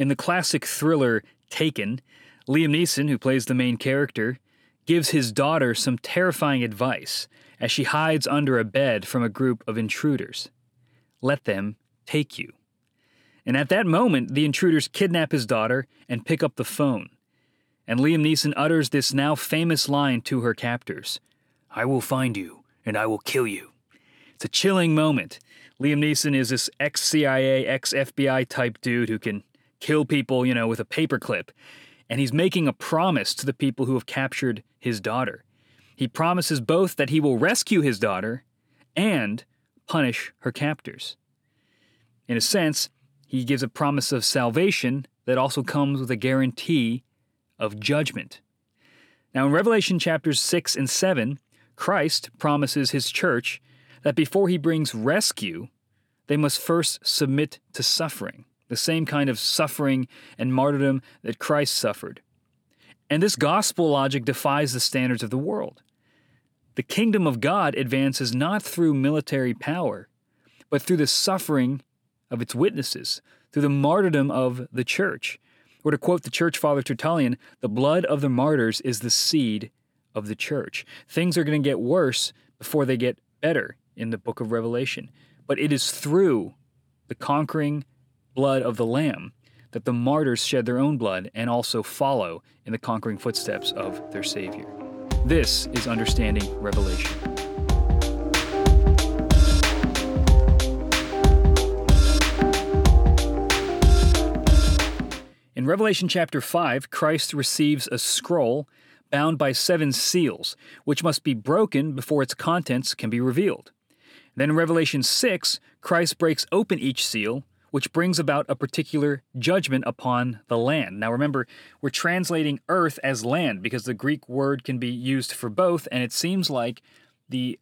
In the classic thriller Taken, Liam Neeson, who plays the main character, gives his daughter some terrifying advice as she hides under a bed from a group of intruders. Let them take you. And at that moment, the intruders kidnap his daughter and pick up the phone. And Liam Neeson utters this now famous line to her captors I will find you and I will kill you. It's a chilling moment. Liam Neeson is this ex CIA, ex FBI type dude who can kill people, you know, with a paperclip. And he's making a promise to the people who have captured his daughter. He promises both that he will rescue his daughter and punish her captors. In a sense, he gives a promise of salvation that also comes with a guarantee of judgment. Now, in Revelation chapters 6 and 7, Christ promises his church that before he brings rescue, they must first submit to suffering, the same kind of suffering and martyrdom that Christ suffered. And this gospel logic defies the standards of the world. The kingdom of God advances not through military power, but through the suffering of its witnesses, through the martyrdom of the church. Or to quote the church father Tertullian, the blood of the martyrs is the seed of the church. Things are going to get worse before they get better in the book of Revelation. But it is through the conquering blood of the Lamb that the martyrs shed their own blood and also follow in the conquering footsteps of their Savior. This is Understanding Revelation. In Revelation chapter 5, Christ receives a scroll bound by seven seals, which must be broken before its contents can be revealed. Then in Revelation 6, Christ breaks open each seal, which brings about a particular judgment upon the land. Now remember, we're translating earth as land because the Greek word can be used for both, and it seems like the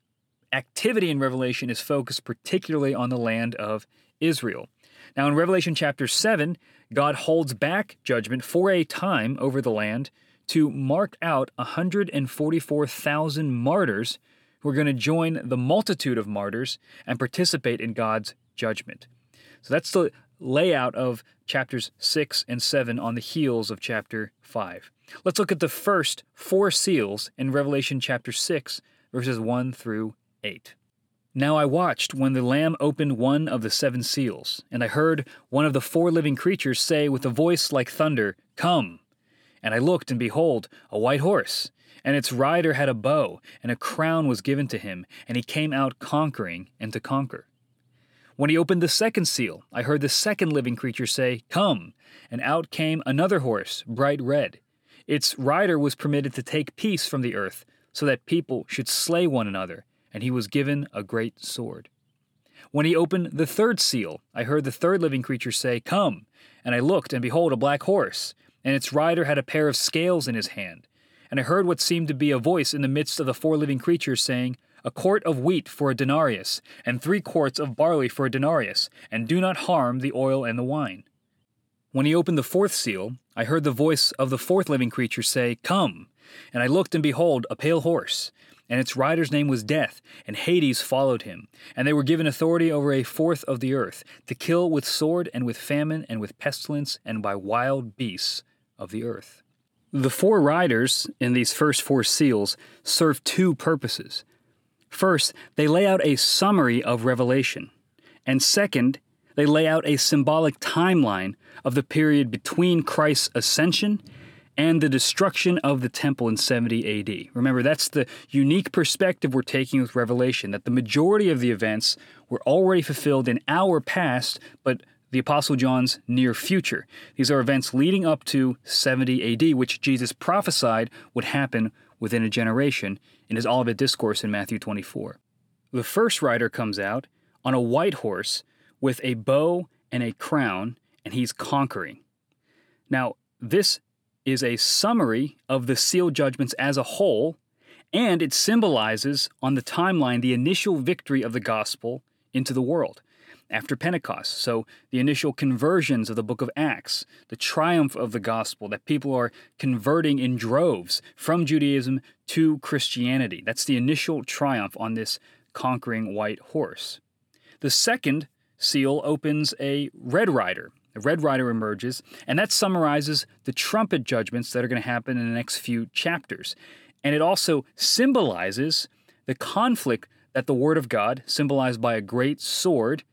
activity in Revelation is focused particularly on the land of Israel. Now in Revelation chapter 7, God holds back judgment for a time over the land to mark out 144,000 martyrs who are going to join the multitude of martyrs and participate in God's judgment. So that's the layout of chapters 6 and 7 on the heels of chapter 5. Let's look at the first four seals in Revelation chapter 6, verses 1 through 8. Now I watched when the Lamb opened one of the seven seals, and I heard one of the four living creatures say with a voice like thunder, Come! And I looked, and behold, a white horse, and its rider had a bow, and a crown was given to him, and he came out conquering and to conquer. When he opened the second seal, I heard the second living creature say, Come! And out came another horse, bright red. Its rider was permitted to take peace from the earth, so that people should slay one another and he was given a great sword. When he opened the third seal, I heard the third living creature say, Come! And I looked, and behold, a black horse, and its rider had a pair of scales in his hand. And I heard what seemed to be a voice in the midst of the four living creatures saying, A quart of wheat for a denarius, and three quarts of barley for a denarius, and do not harm the oil and the wine. When he opened the fourth seal, I heard the voice of the fourth living creature say, Come! And I looked, and behold, a pale horse and its rider's name was Death, and Hades followed him. And they were given authority over a fourth of the earth, to kill with sword and with famine and with pestilence and by wild beasts of the earth. The four riders in these first four seals serve two purposes. First, they lay out a summary of Revelation, and second, they lay out a symbolic timeline of the period between Christ's ascension and the destruction of the temple in 70 AD. Remember, that's the unique perspective we're taking with Revelation, that the majority of the events were already fulfilled in our past, but the Apostle John's near future. These are events leading up to 70 AD, which Jesus prophesied would happen within a generation in his Olivet Discourse in Matthew 24. The first rider comes out on a white horse with a bow and a crown, and he's conquering. Now, this is a summary of the seal judgments as a whole, and it symbolizes on the timeline the initial victory of the gospel into the world after Pentecost. So, the initial conversions of the book of Acts, the triumph of the gospel, that people are converting in droves from Judaism to Christianity. That's the initial triumph on this conquering white horse. The second seal opens a red rider, The red rider emerges, and that summarizes the trumpet judgments that are going to happen in the next few chapters. And it also symbolizes the conflict that the Word of God, symbolized by a great sword,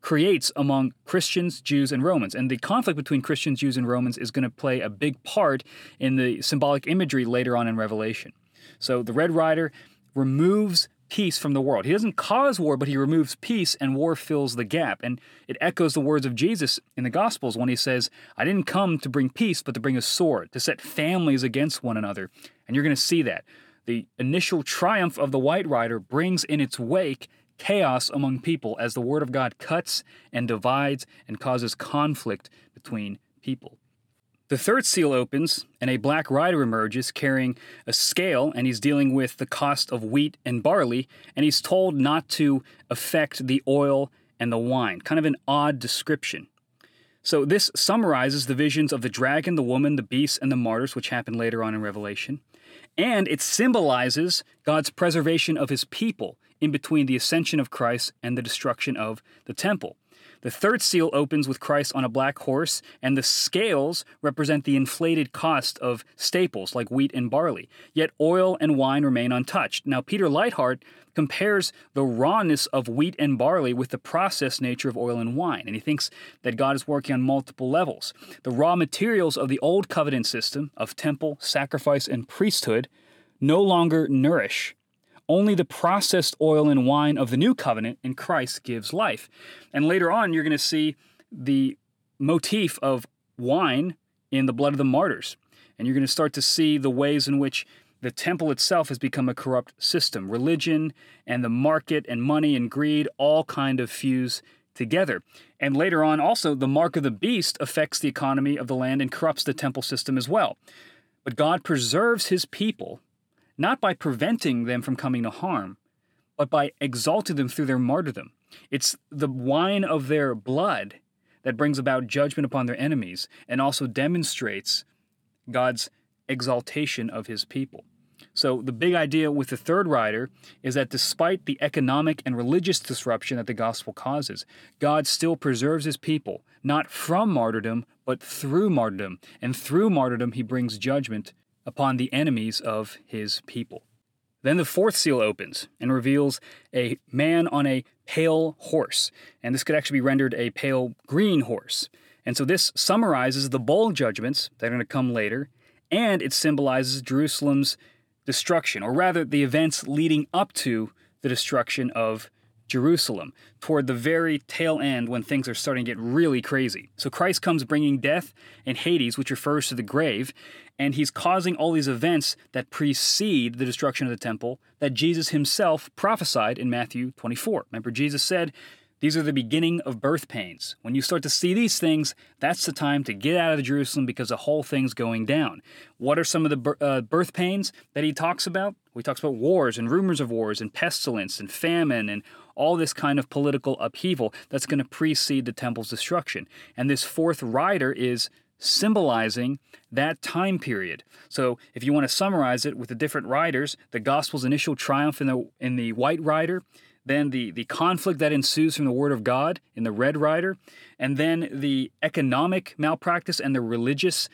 creates among Christians, Jews, and Romans. And the conflict between Christians, Jews, and Romans is going to play a big part in the symbolic imagery later on in Revelation. So the Red Rider removes peace from the world. He doesn't cause war, but he removes peace, and war fills the gap. And it echoes the words of Jesus in the Gospels when he says, I didn't come to bring peace, but to bring a sword, to set families against one another. And you're going to see that. The initial triumph of the White Rider brings in its wake chaos among people as the Word of God cuts and divides and causes conflict between people. The third seal opens, and a black rider emerges carrying a scale, and he's dealing with the cost of wheat and barley, and he's told not to affect the oil and the wine. Kind of an odd description. So, this summarizes the visions of the dragon, the woman, the beast, and the martyrs, which happen later on in Revelation. And it symbolizes God's preservation of his people in between the ascension of Christ and the destruction of the temple. The third seal opens with Christ on a black horse, and the scales represent the inflated cost of staples like wheat and barley. Yet oil and wine remain untouched. Now, Peter Leithart compares the rawness of wheat and barley with the processed nature of oil and wine, and he thinks that God is working on multiple levels. The raw materials of the old covenant system of temple, sacrifice, and priesthood no longer nourish only the processed oil and wine of the new covenant in Christ gives life. And later on, you're going to see the motif of wine in the blood of the martyrs. And you're going to start to see the ways in which the temple itself has become a corrupt system. Religion and the market and money and greed all kind of fuse together. And later on, also, the mark of the beast affects the economy of the land and corrupts the temple system as well. But God preserves his people not by preventing them from coming to harm, but by exalting them through their martyrdom. It's the wine of their blood that brings about judgment upon their enemies and also demonstrates God's exaltation of his people. So, the big idea with the third rider is that despite the economic and religious disruption that the gospel causes, God still preserves his people, not from martyrdom, but through martyrdom. And through martyrdom, he brings judgment upon the enemies of his people. Then the fourth seal opens and reveals a man on a pale horse, and this could actually be rendered a pale green horse. And so this summarizes the bowl judgments that are going to come later, and it symbolizes Jerusalem's destruction, or rather, the events leading up to the destruction of Jerusalem, toward the very tail end when things are starting to get really crazy. So Christ comes bringing death and Hades, which refers to the grave, and he's causing all these events that precede the destruction of the temple that Jesus himself prophesied in Matthew 24. Remember, Jesus said, these are the beginning of birth pains. When you start to see these things, that's the time to get out of Jerusalem because the whole thing's going down. What are some of the uh, birth pains that he talks about? He talks about wars and rumors of wars and pestilence and famine and all this kind of political upheaval that's going to precede the temple's destruction. And this fourth rider is symbolizing that time period. So, if you want to summarize it with the different riders, the gospel's initial triumph in the in the white rider, then the, the conflict that ensues from the Word of God in the Red Rider, and then the economic malpractice and the religious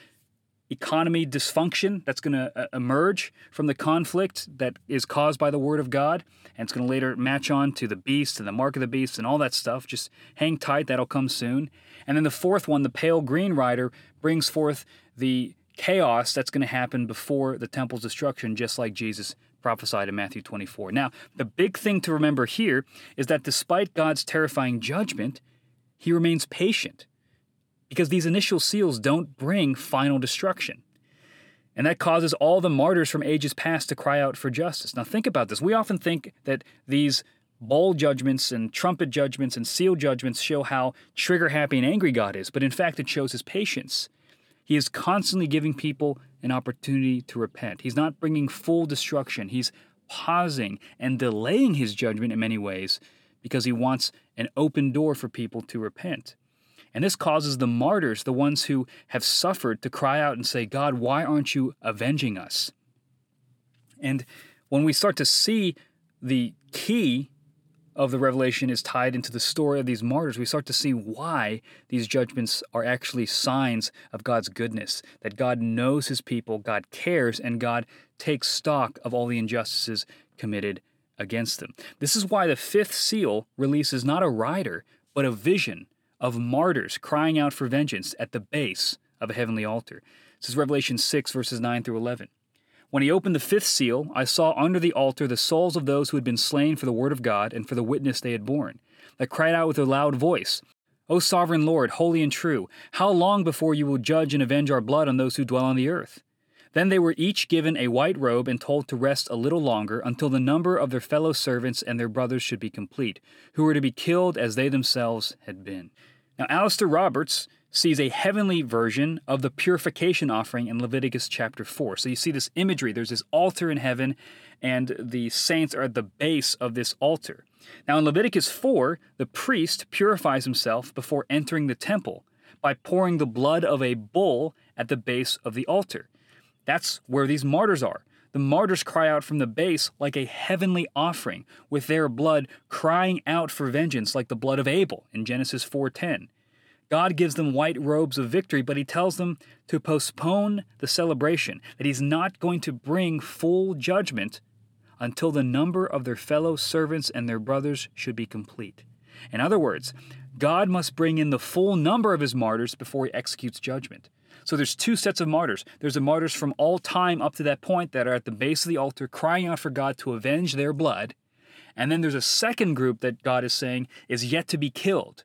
economy dysfunction that's going to uh, emerge from the conflict that is caused by the Word of God. And it's going to later match on to the beast and the mark of the beast and all that stuff. Just hang tight, that'll come soon. And then the fourth one, the pale green rider, brings forth the chaos that's going to happen before the temple's destruction, just like Jesus prophesied in Matthew 24. Now, the big thing to remember here is that despite God's terrifying judgment, he remains patient because these initial seals don't bring final destruction. And that causes all the martyrs from ages past to cry out for justice. Now, think about this. We often think that these bowl judgments and trumpet judgments and seal judgments show how trigger happy and angry God is, but in fact, it shows his patience. He is constantly giving people an opportunity to repent. He's not bringing full destruction. He's pausing and delaying his judgment in many ways because he wants an open door for people to repent. And this causes the martyrs, the ones who have suffered, to cry out and say, God, why aren't you avenging us? And when we start to see the key of the Revelation is tied into the story of these martyrs, we start to see why these judgments are actually signs of God's goodness, that God knows his people, God cares, and God takes stock of all the injustices committed against them. This is why the fifth seal releases not a rider, but a vision of martyrs crying out for vengeance at the base of a heavenly altar. This is Revelation 6, verses 9 through 11. When he opened the fifth seal, I saw under the altar the souls of those who had been slain for the word of God and for the witness they had borne, that cried out with a loud voice, O sovereign Lord, holy and true, how long before you will judge and avenge our blood on those who dwell on the earth? Then they were each given a white robe and told to rest a little longer until the number of their fellow servants and their brothers should be complete, who were to be killed as they themselves had been. Now, Alastair Roberts sees a heavenly version of the purification offering in Leviticus chapter 4. So you see this imagery. There's this altar in heaven, and the saints are at the base of this altar. Now, in Leviticus 4, the priest purifies himself before entering the temple by pouring the blood of a bull at the base of the altar. That's where these martyrs are. The martyrs cry out from the base like a heavenly offering, with their blood crying out for vengeance like the blood of Abel in Genesis 4:10. God gives them white robes of victory, but he tells them to postpone the celebration, that he's not going to bring full judgment until the number of their fellow servants and their brothers should be complete. In other words, God must bring in the full number of his martyrs before he executes judgment. So there's two sets of martyrs. There's the martyrs from all time up to that point that are at the base of the altar crying out for God to avenge their blood. And then there's a second group that God is saying is yet to be killed.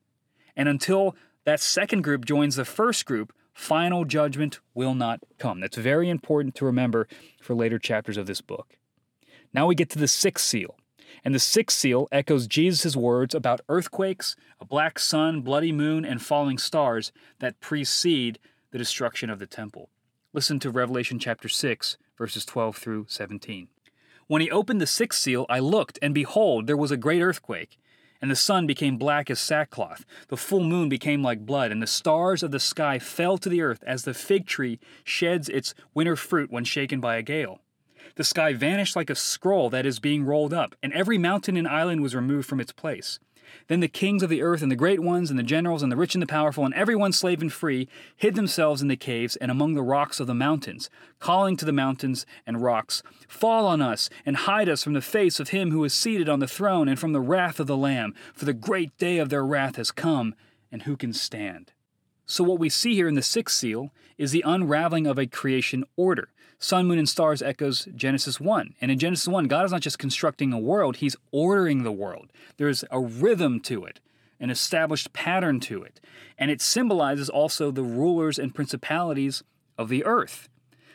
And until that second group joins the first group, final judgment will not come. That's very important to remember for later chapters of this book. Now we get to the sixth seal. And the sixth seal echoes Jesus' words about earthquakes, a black sun, bloody moon, and falling stars that precede the destruction of the temple. Listen to Revelation chapter 6, verses 12 through 17. When he opened the sixth seal, I looked, and behold, there was a great earthquake and the sun became black as sackcloth. The full moon became like blood, and the stars of the sky fell to the earth as the fig tree sheds its winter fruit when shaken by a gale. The sky vanished like a scroll that is being rolled up, and every mountain and island was removed from its place. Then the kings of the earth, and the great ones, and the generals, and the rich and the powerful, and everyone slave and free, hid themselves in the caves and among the rocks of the mountains, calling to the mountains and rocks, Fall on us, and hide us from the face of him who is seated on the throne, and from the wrath of the Lamb, for the great day of their wrath has come, and who can stand? So, what we see here in the sixth seal is the unraveling of a creation order. Sun, moon, and stars echoes Genesis 1. And in Genesis 1, God is not just constructing a world, He's ordering the world. There's a rhythm to it, an established pattern to it. And it symbolizes also the rulers and principalities of the earth.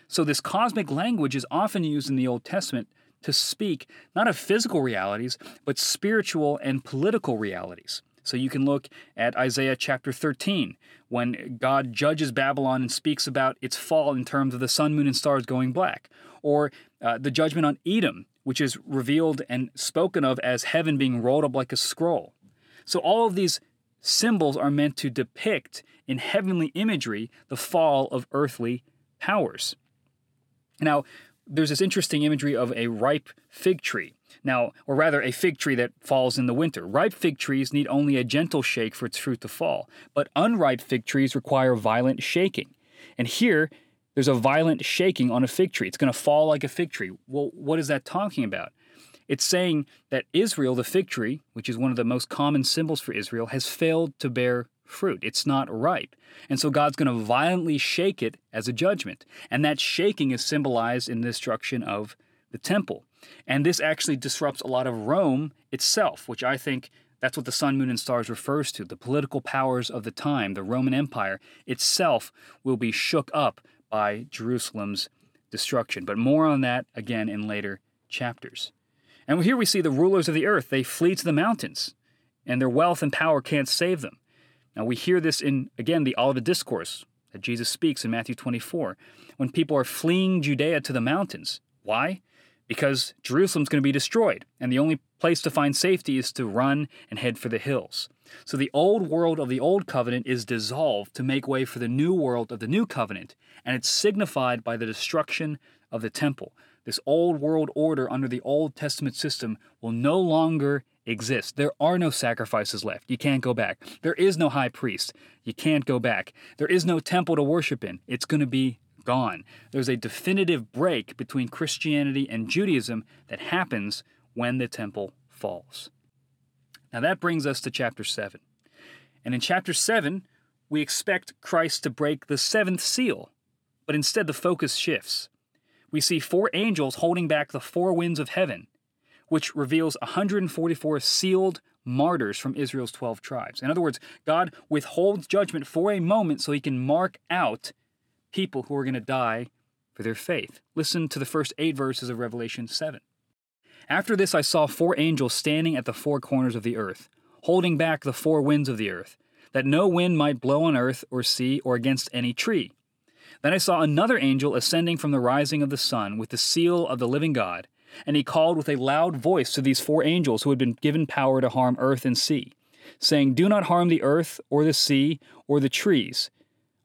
So, this cosmic language is often used in the Old Testament to speak not of physical realities, but spiritual and political realities. So you can look at Isaiah chapter 13 when God judges Babylon and speaks about its fall in terms of the sun, moon, and stars going black, or uh, the judgment on Edom, which is revealed and spoken of as heaven being rolled up like a scroll. So all of these symbols are meant to depict in heavenly imagery the fall of earthly powers. Now, there's this interesting imagery of a ripe fig tree. Now, or rather, a fig tree that falls in the winter. Ripe fig trees need only a gentle shake for its fruit to fall, but unripe fig trees require violent shaking. And here, there's a violent shaking on a fig tree. It's going to fall like a fig tree. Well, what is that talking about? It's saying that Israel, the fig tree, which is one of the most common symbols for Israel, has failed to bear fruit. It's not ripe. And so God's going to violently shake it as a judgment. And that shaking is symbolized in the destruction of the temple. And this actually disrupts a lot of Rome itself, which I think that's what the sun, moon, and stars refers to. The political powers of the time, the Roman Empire itself, will be shook up by Jerusalem's destruction. But more on that again in later chapters. And here we see the rulers of the earth, they flee to the mountains, and their wealth and power can't save them. Now we hear this in, again, the Olivet Discourse that Jesus speaks in Matthew 24, when people are fleeing Judea to the mountains. Why? Because Jerusalem's going to be destroyed, and the only place to find safety is to run and head for the hills. So the old world of the old covenant is dissolved to make way for the new world of the new covenant, and it's signified by the destruction of the temple. This old world order under the Old Testament system will no longer exist. There are no sacrifices left. You can't go back. There is no high priest. You can't go back. There is no temple to worship in. It's going to be gone. There's a definitive break between Christianity and Judaism that happens when the temple falls. Now that brings us to chapter 7. And in chapter 7, we expect Christ to break the seventh seal, but instead the focus shifts. We see four angels holding back the four winds of heaven, which reveals 144 sealed martyrs from Israel's 12 tribes. In other words, God withholds judgment for a moment so he can mark out people who are going to die for their faith. Listen to the first eight verses of Revelation 7. After this, I saw four angels standing at the four corners of the earth, holding back the four winds of the earth, that no wind might blow on earth or sea or against any tree. Then I saw another angel ascending from the rising of the sun with the seal of the living God, and he called with a loud voice to these four angels who had been given power to harm earth and sea, saying, Do not harm the earth or the sea or the trees,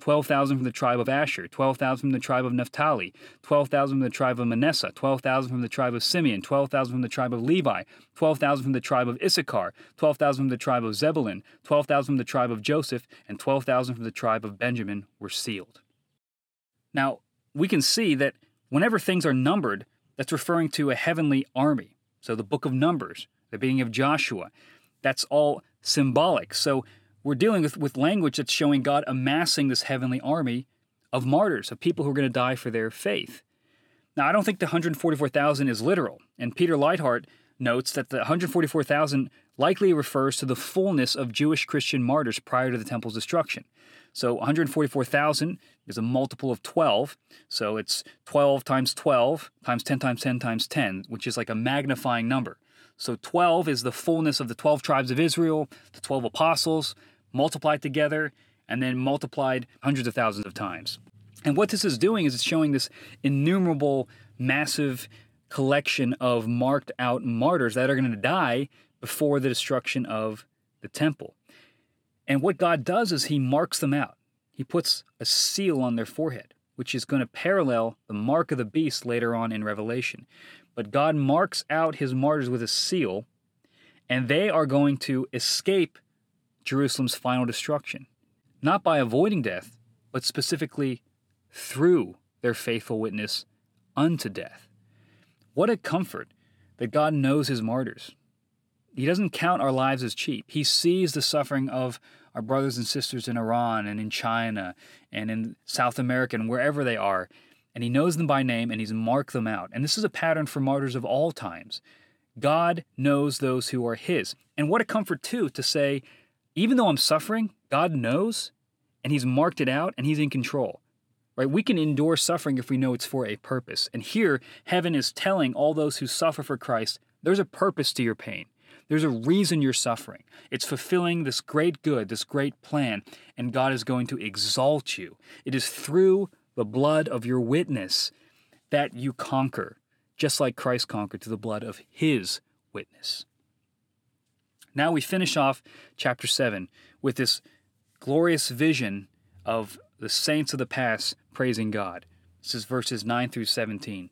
12,000 from the tribe of Asher, 12,000 from the tribe of Naphtali, 12,000 from the tribe of Manasseh, 12,000 from the tribe of Simeon, 12,000 from the tribe of Levi, 12,000 from the tribe of Issachar, 12,000 from the tribe of Zebulun, 12,000 from the tribe of Joseph, and 12,000 from the tribe of Benjamin were sealed. Now, we can see that whenever things are numbered, that's referring to a heavenly army. So the book of Numbers, the beginning of Joshua, that's all symbolic. So we're dealing with, with language that's showing God amassing this heavenly army of martyrs, of people who are going to die for their faith. Now, I don't think the 144,000 is literal, and Peter Leithart notes that the 144,000 likely refers to the fullness of Jewish Christian martyrs prior to the temple's destruction. So 144,000 is a multiple of 12. So it's 12 times 12 times 10 times 10 times 10, which is like a magnifying number. So 12 is the fullness of the 12 tribes of Israel, the 12 apostles, multiplied together, and then multiplied hundreds of thousands of times. And what this is doing is it's showing this innumerable, massive collection of marked out martyrs that are going to die before the destruction of the temple. And what God does is He marks them out. He puts a seal on their forehead, which is going to parallel the mark of the beast later on in Revelation. But God marks out His martyrs with a seal, and they are going to escape Jerusalem's final destruction, not by avoiding death, but specifically through their faithful witness unto death. What a comfort that God knows His martyrs. He doesn't count our lives as cheap. He sees the suffering of our brothers and sisters in Iran and in China and in South America and wherever they are. And he knows them by name and he's marked them out. And this is a pattern for martyrs of all times. God knows those who are his. And what a comfort, too, to say, even though I'm suffering, God knows and he's marked it out and he's in control. Right? We can endure suffering if we know it's for a purpose. And here, heaven is telling all those who suffer for Christ, there's a purpose to your pain. There's a reason you're suffering. It's fulfilling this great good, this great plan, and God is going to exalt you. It is through the blood of your witness that you conquer, just like Christ conquered through the blood of his witness. Now we finish off chapter 7 with this glorious vision of the saints of the past praising God. This is verses 9 through 17.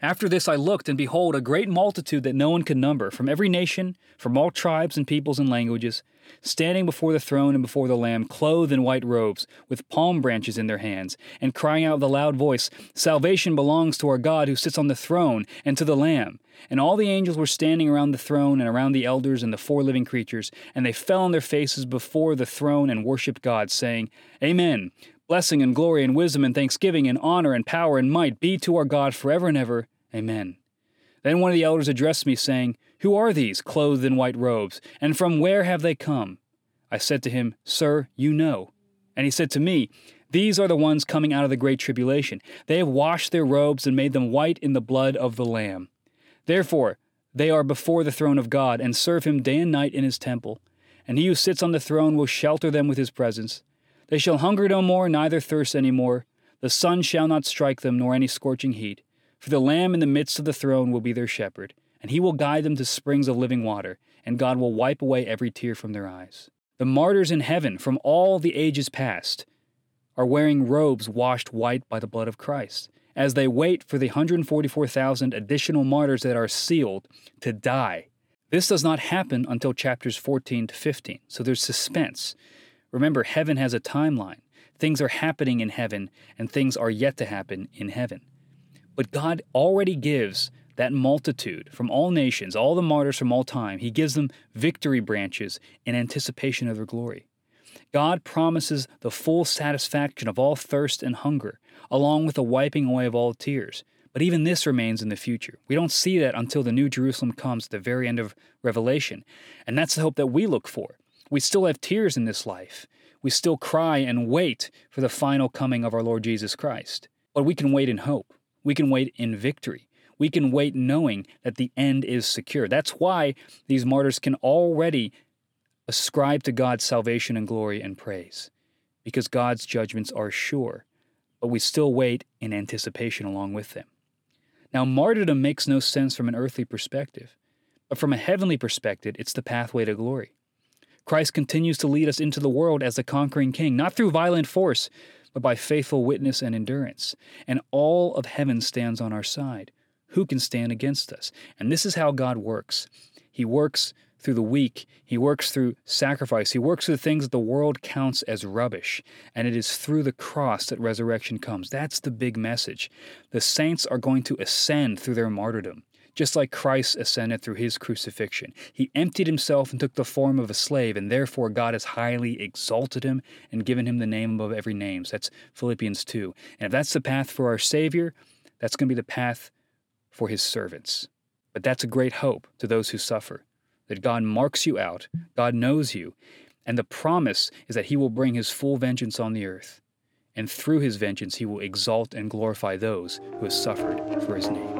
After this I looked, and behold, a great multitude that no one could number, from every nation, from all tribes and peoples and languages, standing before the throne and before the Lamb, clothed in white robes, with palm branches in their hands, and crying out with a loud voice, Salvation belongs to our God who sits on the throne, and to the Lamb. And all the angels were standing around the throne and around the elders and the four living creatures, and they fell on their faces before the throne and worshipped God, saying, Amen. Blessing and glory and wisdom and thanksgiving and honor and power and might be to our God forever and ever. Amen. Then one of the elders addressed me, saying, Who are these, clothed in white robes, and from where have they come? I said to him, Sir, you know. And he said to me, These are the ones coming out of the great tribulation. They have washed their robes and made them white in the blood of the Lamb. Therefore, they are before the throne of God and serve him day and night in his temple. And he who sits on the throne will shelter them with his presence. They shall hunger no more, neither thirst any more. The sun shall not strike them, nor any scorching heat. For the Lamb in the midst of the throne will be their shepherd, and he will guide them to springs of living water, and God will wipe away every tear from their eyes. The martyrs in heaven from all the ages past are wearing robes washed white by the blood of Christ as they wait for the 144,000 additional martyrs that are sealed to die. This does not happen until chapters 14 to 15, so there's suspense. Remember, heaven has a timeline. Things are happening in heaven, and things are yet to happen in heaven. But God already gives that multitude from all nations, all the martyrs from all time, He gives them victory branches in anticipation of their glory. God promises the full satisfaction of all thirst and hunger, along with the wiping away of all tears. But even this remains in the future. We don't see that until the New Jerusalem comes at the very end of Revelation. And that's the hope that we look for. We still have tears in this life. We still cry and wait for the final coming of our Lord Jesus Christ. But we can wait in hope. We can wait in victory. We can wait knowing that the end is secure. That's why these martyrs can already ascribe to God salvation and glory and praise, because God's judgments are sure but we still wait in anticipation along with them. Now, martyrdom makes no sense from an earthly perspective, but from a heavenly perspective, it's the pathway to glory. Christ continues to lead us into the world as the conquering king, not through violent force, but by faithful witness and endurance. And all of heaven stands on our side. Who can stand against us? And this is how God works. He works through the weak. He works through sacrifice. He works through the things that the world counts as rubbish. And it is through the cross that resurrection comes. That's the big message. The saints are going to ascend through their martyrdom, just like Christ ascended through his crucifixion. He emptied himself and took the form of a slave, and therefore God has highly exalted him and given him the name above every name. So that's Philippians 2. And if that's the path for our Savior, that's going to be the path for his servants. But that's a great hope to those who suffer that God marks you out, God knows you, and the promise is that He will bring His full vengeance on the earth. And through His vengeance, He will exalt and glorify those who have suffered for His name.